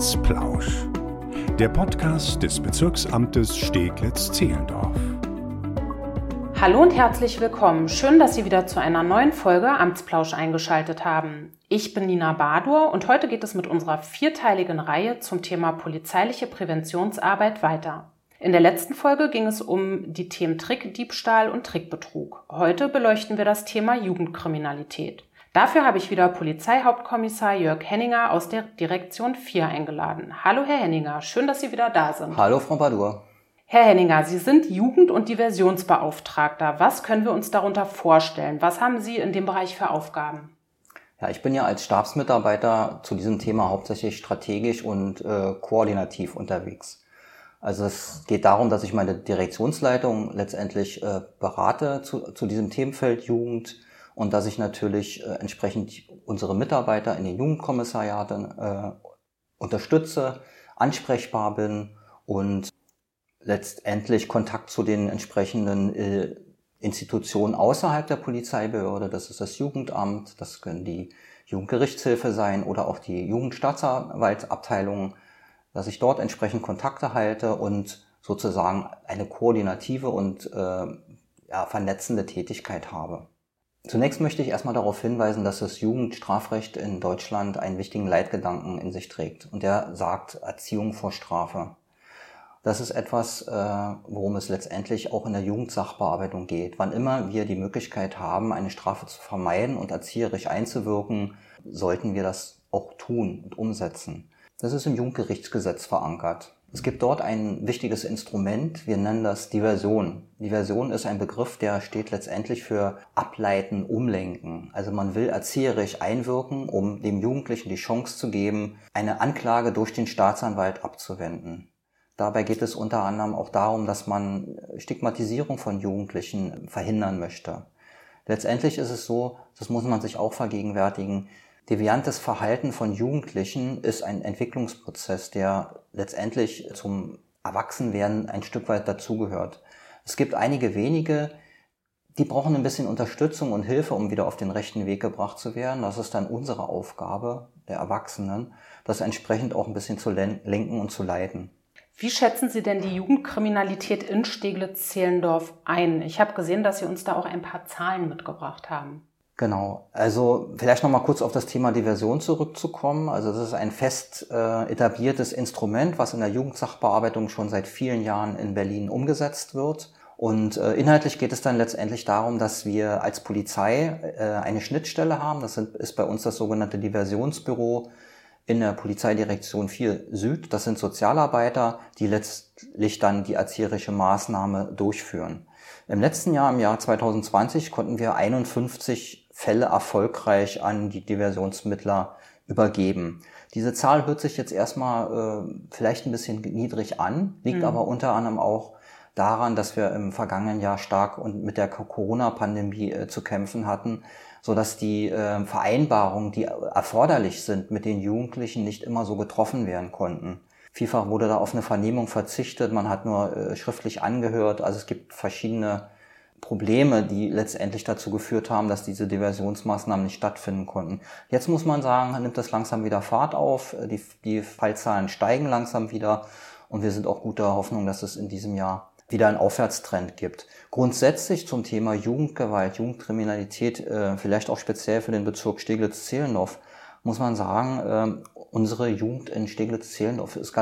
Amtsplausch. Der Podcast des Bezirksamtes Steglitz-Zehlendorf. Hallo und herzlich willkommen. Schön, dass Sie wieder zu einer neuen Folge Amtsplausch eingeschaltet haben. Ich bin Nina Badur und heute geht es mit unserer vierteiligen Reihe zum Thema polizeiliche Präventionsarbeit weiter. In der letzten Folge ging es um die Themen Trickdiebstahl und Trickbetrug. Heute beleuchten wir das Thema Jugendkriminalität. Dafür habe ich wieder Polizeihauptkommissar Jörg Henninger aus der Direktion 4 eingeladen. Hallo Herr Henninger, schön, dass Sie wieder da sind. Hallo Frau Badur. Herr Henninger, Sie sind Jugend- und Diversionsbeauftragter. Was können wir uns darunter vorstellen? Was haben Sie in dem Bereich für Aufgaben? Ja, ich bin ja als Stabsmitarbeiter zu diesem Thema hauptsächlich strategisch und äh, koordinativ unterwegs. Also es geht darum, dass ich meine Direktionsleitung letztendlich äh, berate zu, zu diesem Themenfeld Jugend, und dass ich natürlich äh, entsprechend unsere Mitarbeiter in den Jugendkommissariaten äh, unterstütze, ansprechbar bin und letztendlich Kontakt zu den entsprechenden äh, Institutionen außerhalb der Polizeibehörde, das ist das Jugendamt, das können die Jugendgerichtshilfe sein oder auch die Jugendstaatsanwaltsabteilung, dass ich dort entsprechend Kontakte halte und sozusagen eine koordinative und äh, ja, vernetzende Tätigkeit habe. Zunächst möchte ich erstmal darauf hinweisen, dass das Jugendstrafrecht in Deutschland einen wichtigen Leitgedanken in sich trägt. Und der sagt Erziehung vor Strafe. Das ist etwas, äh, worum es letztendlich auch in der Jugendsachbearbeitung geht. Wann immer wir die Möglichkeit haben, eine Strafe zu vermeiden und erzieherisch einzuwirken, sollten wir das auch tun und umsetzen. Das ist im Jugendgerichtsgesetz verankert. Es gibt dort ein wichtiges Instrument, wir nennen das Diversion. Diversion ist ein Begriff, der steht letztendlich für ableiten, umlenken. Also man will erzieherisch einwirken, um dem Jugendlichen die Chance zu geben, eine Anklage durch den Staatsanwalt abzuwenden. Dabei geht es unter anderem auch darum, dass man Stigmatisierung von Jugendlichen verhindern möchte. Letztendlich ist es so, das muss man sich auch vergegenwärtigen, Deviantes Verhalten von Jugendlichen ist ein Entwicklungsprozess, der letztendlich zum Erwachsenwerden ein Stück weit dazugehört. Es gibt einige wenige, die brauchen ein bisschen Unterstützung und Hilfe, um wieder auf den rechten Weg gebracht zu werden. Das ist dann unsere Aufgabe der Erwachsenen, das entsprechend auch ein bisschen zu lenken und zu leiten. Wie schätzen Sie denn die Jugendkriminalität in Steglitz-Zehlendorf ein? Ich habe gesehen, dass Sie uns da auch ein paar Zahlen mitgebracht haben. Genau. Also vielleicht noch mal kurz auf das Thema Diversion zurückzukommen. Also das ist ein fest äh, etabliertes Instrument, was in der Jugendsachbearbeitung schon seit vielen Jahren in Berlin umgesetzt wird. Und äh, inhaltlich geht es dann letztendlich darum, dass wir als Polizei äh, eine Schnittstelle haben. Das sind, ist bei uns das sogenannte Diversionsbüro in der Polizeidirektion 4 Süd. Das sind Sozialarbeiter, die letztlich dann die erzieherische Maßnahme durchführen. Im letzten Jahr, im Jahr 2020, konnten wir 51 Fälle erfolgreich an die Diversionsmittler übergeben. Diese Zahl hört sich jetzt erstmal äh, vielleicht ein bisschen niedrig an, liegt mhm. aber unter anderem auch daran, dass wir im vergangenen Jahr stark und mit der Corona-Pandemie äh, zu kämpfen hatten, so dass die äh, Vereinbarungen, die erforderlich sind, mit den Jugendlichen nicht immer so getroffen werden konnten. Vielfach wurde da auf eine Vernehmung verzichtet, man hat nur äh, schriftlich angehört. Also es gibt verschiedene Probleme, die letztendlich dazu geführt haben, dass diese Diversionsmaßnahmen nicht stattfinden konnten. Jetzt muss man sagen, nimmt das langsam wieder Fahrt auf, die, die Fallzahlen steigen langsam wieder und wir sind auch guter Hoffnung, dass es in diesem Jahr wieder einen Aufwärtstrend gibt. Grundsätzlich zum Thema Jugendgewalt, Jugendkriminalität, äh, vielleicht auch speziell für den Bezirk Steglitz-Zehlendorf, muss man sagen, ähm, unsere Jugend in Steglitz-Zehlendorf ist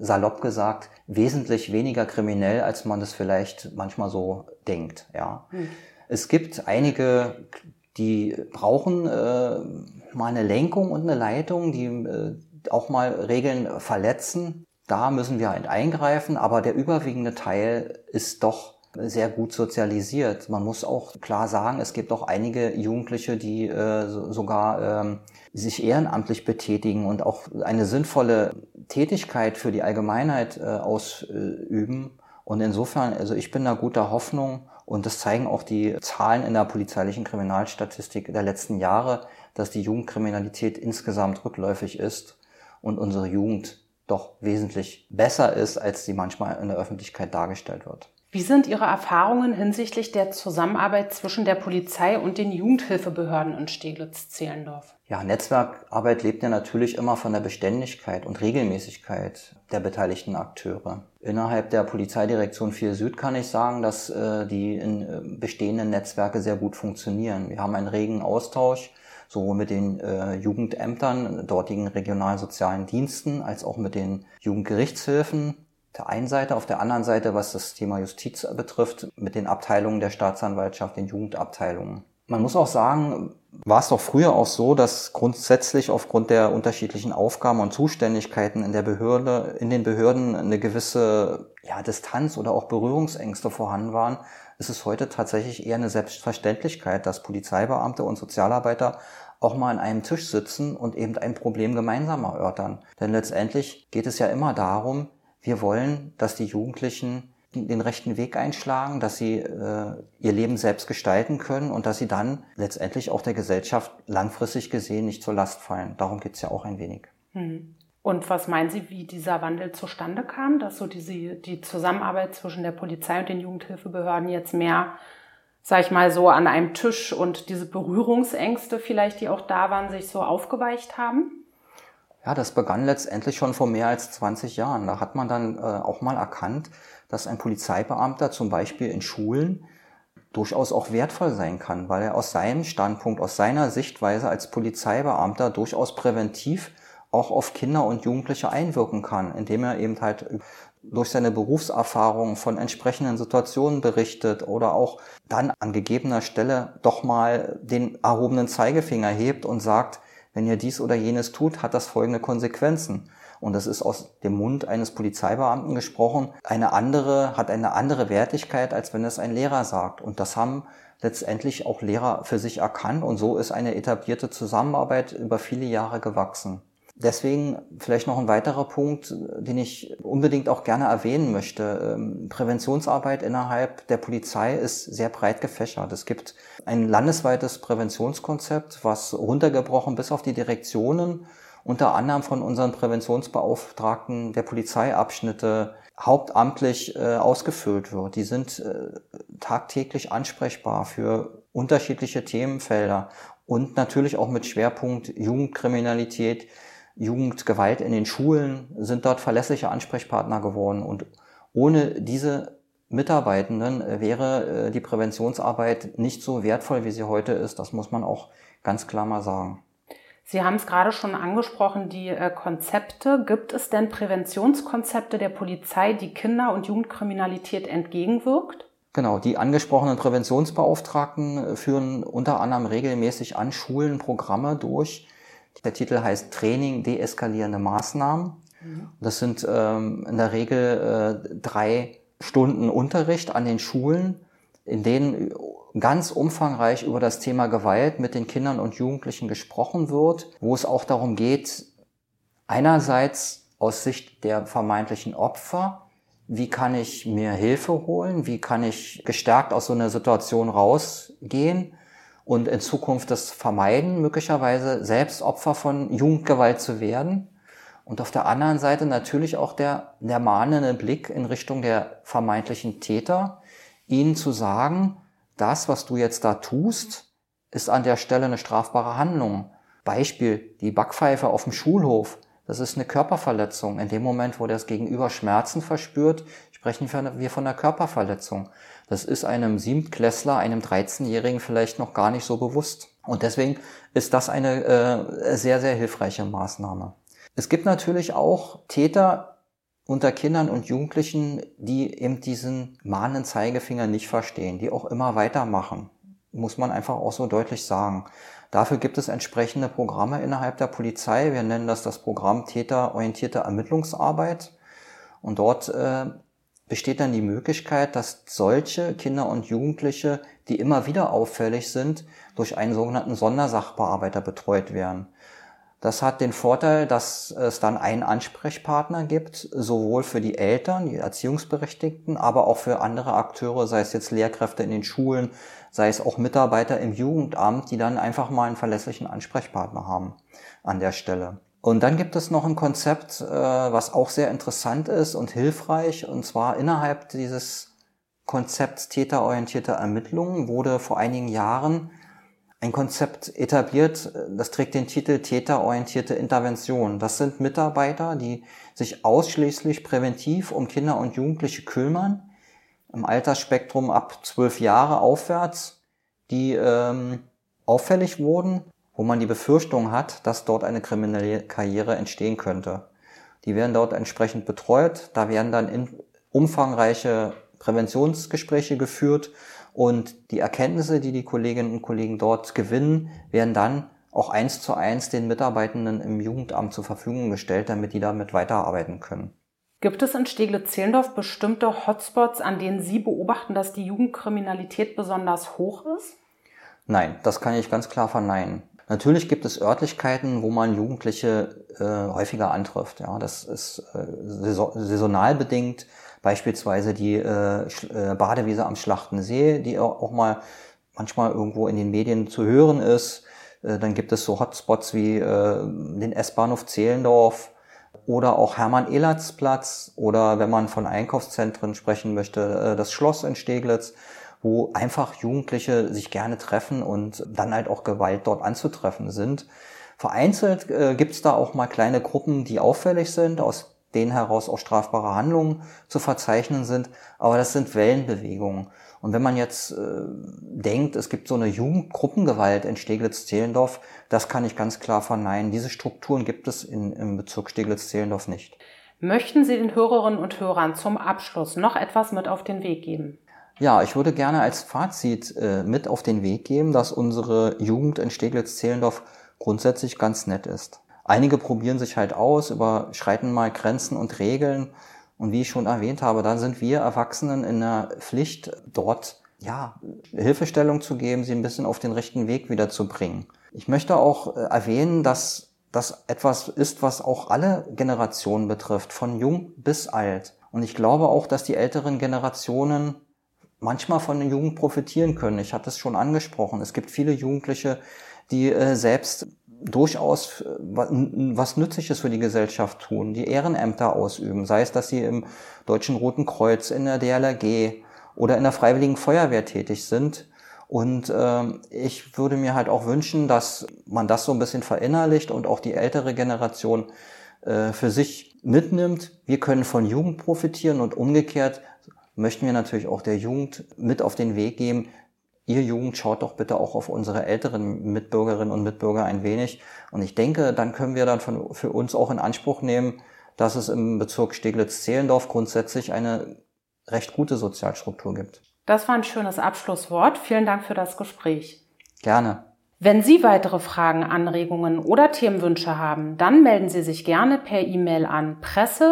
salopp gesagt wesentlich weniger kriminell, als man das vielleicht manchmal so denkt. Ja. Hm. Es gibt einige, die brauchen äh, mal eine Lenkung und eine Leitung, die äh, auch mal Regeln verletzen. Da müssen wir halt eingreifen, aber der überwiegende Teil ist doch sehr gut sozialisiert. Man muss auch klar sagen, es gibt auch einige Jugendliche, die äh, sogar ähm, sich ehrenamtlich betätigen und auch eine sinnvolle Tätigkeit für die Allgemeinheit äh, ausüben. Und insofern, also ich bin da guter Hoffnung und das zeigen auch die Zahlen in der polizeilichen Kriminalstatistik der letzten Jahre, dass die Jugendkriminalität insgesamt rückläufig ist und unsere Jugend doch wesentlich besser ist, als sie manchmal in der Öffentlichkeit dargestellt wird. Wie sind Ihre Erfahrungen hinsichtlich der Zusammenarbeit zwischen der Polizei und den Jugendhilfebehörden in Steglitz-Zehlendorf? Ja, Netzwerkarbeit lebt ja natürlich immer von der Beständigkeit und Regelmäßigkeit der beteiligten Akteure. Innerhalb der Polizeidirektion 4 Süd kann ich sagen, dass äh, die in, äh, bestehenden Netzwerke sehr gut funktionieren. Wir haben einen regen Austausch sowohl mit den äh, Jugendämtern, dortigen regionalen sozialen Diensten, als auch mit den Jugendgerichtshilfen der einen Seite, auf der anderen Seite, was das Thema Justiz betrifft, mit den Abteilungen der Staatsanwaltschaft, den Jugendabteilungen. Man muss auch sagen, war es doch früher auch so, dass grundsätzlich aufgrund der unterschiedlichen Aufgaben und Zuständigkeiten in der Behörde, in den Behörden eine gewisse ja, Distanz oder auch Berührungsängste vorhanden waren, ist es heute tatsächlich eher eine Selbstverständlichkeit, dass Polizeibeamte und Sozialarbeiter auch mal an einem Tisch sitzen und eben ein Problem gemeinsam erörtern. Denn letztendlich geht es ja immer darum, wir wollen, dass die Jugendlichen den rechten Weg einschlagen, dass sie äh, ihr Leben selbst gestalten können und dass sie dann letztendlich auch der Gesellschaft langfristig gesehen nicht zur Last fallen. Darum geht's ja auch ein wenig. Hm. Und was meinen Sie, wie dieser Wandel zustande kam, dass so diese, die Zusammenarbeit zwischen der Polizei und den Jugendhilfebehörden jetzt mehr, sag ich mal, so an einem Tisch und diese Berührungsängste vielleicht, die auch da waren, sich so aufgeweicht haben? Ja, das begann letztendlich schon vor mehr als 20 Jahren. Da hat man dann äh, auch mal erkannt, dass ein Polizeibeamter zum Beispiel in Schulen durchaus auch wertvoll sein kann, weil er aus seinem Standpunkt, aus seiner Sichtweise als Polizeibeamter durchaus präventiv auch auf Kinder und Jugendliche einwirken kann, indem er eben halt durch seine Berufserfahrung von entsprechenden Situationen berichtet oder auch dann an gegebener Stelle doch mal den erhobenen Zeigefinger hebt und sagt, wenn ihr dies oder jenes tut, hat das folgende Konsequenzen. Und das ist aus dem Mund eines Polizeibeamten gesprochen, eine andere, hat eine andere Wertigkeit, als wenn es ein Lehrer sagt. Und das haben letztendlich auch Lehrer für sich erkannt. Und so ist eine etablierte Zusammenarbeit über viele Jahre gewachsen. Deswegen vielleicht noch ein weiterer Punkt, den ich unbedingt auch gerne erwähnen möchte. Ähm, Präventionsarbeit innerhalb der Polizei ist sehr breit gefächert. Es gibt ein landesweites Präventionskonzept, was runtergebrochen bis auf die Direktionen unter anderem von unseren Präventionsbeauftragten der Polizeiabschnitte hauptamtlich äh, ausgefüllt wird. Die sind äh, tagtäglich ansprechbar für unterschiedliche Themenfelder und natürlich auch mit Schwerpunkt Jugendkriminalität, Jugendgewalt in den Schulen sind dort verlässliche Ansprechpartner geworden. Und ohne diese Mitarbeitenden äh, wäre äh, die Präventionsarbeit nicht so wertvoll, wie sie heute ist. Das muss man auch ganz klar mal sagen. Sie haben es gerade schon angesprochen, die äh, Konzepte. Gibt es denn Präventionskonzepte der Polizei, die Kinder- und Jugendkriminalität entgegenwirkt? Genau, die angesprochenen Präventionsbeauftragten führen unter anderem regelmäßig an Schulen Programme durch, der Titel heißt Training deeskalierende Maßnahmen. Mhm. Das sind ähm, in der Regel äh, drei Stunden Unterricht an den Schulen, in denen ganz umfangreich über das Thema Gewalt mit den Kindern und Jugendlichen gesprochen wird, wo es auch darum geht, einerseits aus Sicht der vermeintlichen Opfer, wie kann ich mir Hilfe holen, wie kann ich gestärkt aus so einer Situation rausgehen und in Zukunft das vermeiden, möglicherweise selbst Opfer von Jugendgewalt zu werden. Und auf der anderen Seite natürlich auch der, der mahnende Blick in Richtung der vermeintlichen Täter, ihnen zu sagen, das, was du jetzt da tust, ist an der Stelle eine strafbare Handlung. Beispiel, die Backpfeife auf dem Schulhof. Das ist eine Körperverletzung. In dem Moment, wo das Gegenüber Schmerzen verspürt, sprechen wir von einer Körperverletzung. Das ist einem Siebtklässler, einem 13-Jährigen vielleicht noch gar nicht so bewusst. Und deswegen ist das eine äh, sehr, sehr hilfreiche Maßnahme. Es gibt natürlich auch Täter unter Kindern und Jugendlichen, die eben diesen mahnenden Zeigefinger nicht verstehen, die auch immer weitermachen. Muss man einfach auch so deutlich sagen. Dafür gibt es entsprechende Programme innerhalb der Polizei. Wir nennen das das Programm Täterorientierte Ermittlungsarbeit. Und dort äh, besteht dann die Möglichkeit, dass solche Kinder und Jugendliche, die immer wieder auffällig sind, durch einen sogenannten Sondersachbearbeiter betreut werden. Das hat den Vorteil, dass es dann einen Ansprechpartner gibt, sowohl für die Eltern, die Erziehungsberechtigten, aber auch für andere Akteure, sei es jetzt Lehrkräfte in den Schulen, sei es auch Mitarbeiter im Jugendamt, die dann einfach mal einen verlässlichen Ansprechpartner haben an der Stelle. Und dann gibt es noch ein Konzept, äh, was auch sehr interessant ist und hilfreich, und zwar innerhalb dieses Konzepts täterorientierte Ermittlungen wurde vor einigen Jahren ein Konzept etabliert, das trägt den Titel täterorientierte Intervention. Das sind Mitarbeiter, die sich ausschließlich präventiv um Kinder und Jugendliche kümmern, im Altersspektrum ab zwölf Jahre aufwärts, die ähm, auffällig wurden, wo man die Befürchtung hat, dass dort eine kriminelle Karriere entstehen könnte. Die werden dort entsprechend betreut. Da werden dann in umfangreiche Präventionsgespräche geführt und die Erkenntnisse, die die Kolleginnen und Kollegen dort gewinnen, werden dann auch eins zu eins den Mitarbeitenden im Jugendamt zur Verfügung gestellt, damit die damit weiterarbeiten können. Gibt es in Steglitz-Zehlendorf bestimmte Hotspots, an denen Sie beobachten, dass die Jugendkriminalität besonders hoch ist? Nein, das kann ich ganz klar verneinen. Natürlich gibt es Örtlichkeiten, wo man Jugendliche äh, häufiger antrifft. Ja, das ist äh, saisonal bedingt. Beispielsweise die äh, äh, Badewiese am Schlachtensee, die auch mal manchmal irgendwo in den Medien zu hören ist. Äh, dann gibt es so Hotspots wie äh, den S-Bahnhof Zehlendorf oder auch Hermann-Ehlers-Platz oder wenn man von Einkaufszentren sprechen möchte, äh, das Schloss in Steglitz wo einfach Jugendliche sich gerne treffen und dann halt auch Gewalt dort anzutreffen sind. Vereinzelt äh, gibt es da auch mal kleine Gruppen, die auffällig sind, aus denen heraus auch strafbare Handlungen zu verzeichnen sind, aber das sind Wellenbewegungen. Und wenn man jetzt äh, denkt, es gibt so eine Jugendgruppengewalt in Steglitz-Zehlendorf, das kann ich ganz klar verneinen. Diese Strukturen gibt es in, im Bezirk Steglitz-Zehlendorf nicht. Möchten Sie den Hörerinnen und Hörern zum Abschluss noch etwas mit auf den Weg geben? Ja, ich würde gerne als Fazit äh, mit auf den Weg geben, dass unsere Jugend in Steglitz-Zehlendorf grundsätzlich ganz nett ist. Einige probieren sich halt aus, überschreiten mal Grenzen und Regeln. Und wie ich schon erwähnt habe, dann sind wir Erwachsenen in der Pflicht, dort ja, Hilfestellung zu geben, sie ein bisschen auf den rechten Weg wieder zu bringen. Ich möchte auch äh, erwähnen, dass das etwas ist, was auch alle Generationen betrifft, von jung bis alt. Und ich glaube auch, dass die älteren Generationen manchmal von den Jugend profitieren können. Ich hatte es schon angesprochen. Es gibt viele Jugendliche, die äh, selbst durchaus äh, was Nützliches für die Gesellschaft tun, die Ehrenämter ausüben, sei es, dass sie im Deutschen Roten Kreuz, in der DLRG oder in der Freiwilligen Feuerwehr tätig sind. Und äh, ich würde mir halt auch wünschen, dass man das so ein bisschen verinnerlicht und auch die ältere Generation äh, für sich mitnimmt. Wir können von Jugend profitieren und umgekehrt möchten wir natürlich auch der Jugend mit auf den Weg geben. Ihr Jugend schaut doch bitte auch auf unsere älteren Mitbürgerinnen und Mitbürger ein wenig. Und ich denke, dann können wir dann von, für uns auch in Anspruch nehmen, dass es im Bezirk Steglitz-Zehlendorf grundsätzlich eine recht gute Sozialstruktur gibt. Das war ein schönes Abschlusswort. Vielen Dank für das Gespräch. Gerne. Wenn Sie weitere Fragen, Anregungen oder Themenwünsche haben, dann melden Sie sich gerne per E-Mail an presse.ba-sz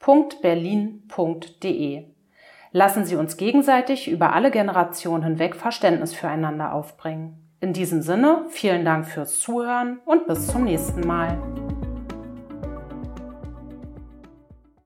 www.berlin.de. Lassen Sie uns gegenseitig über alle Generationen hinweg Verständnis füreinander aufbringen. In diesem Sinne, vielen Dank fürs Zuhören und bis zum nächsten Mal.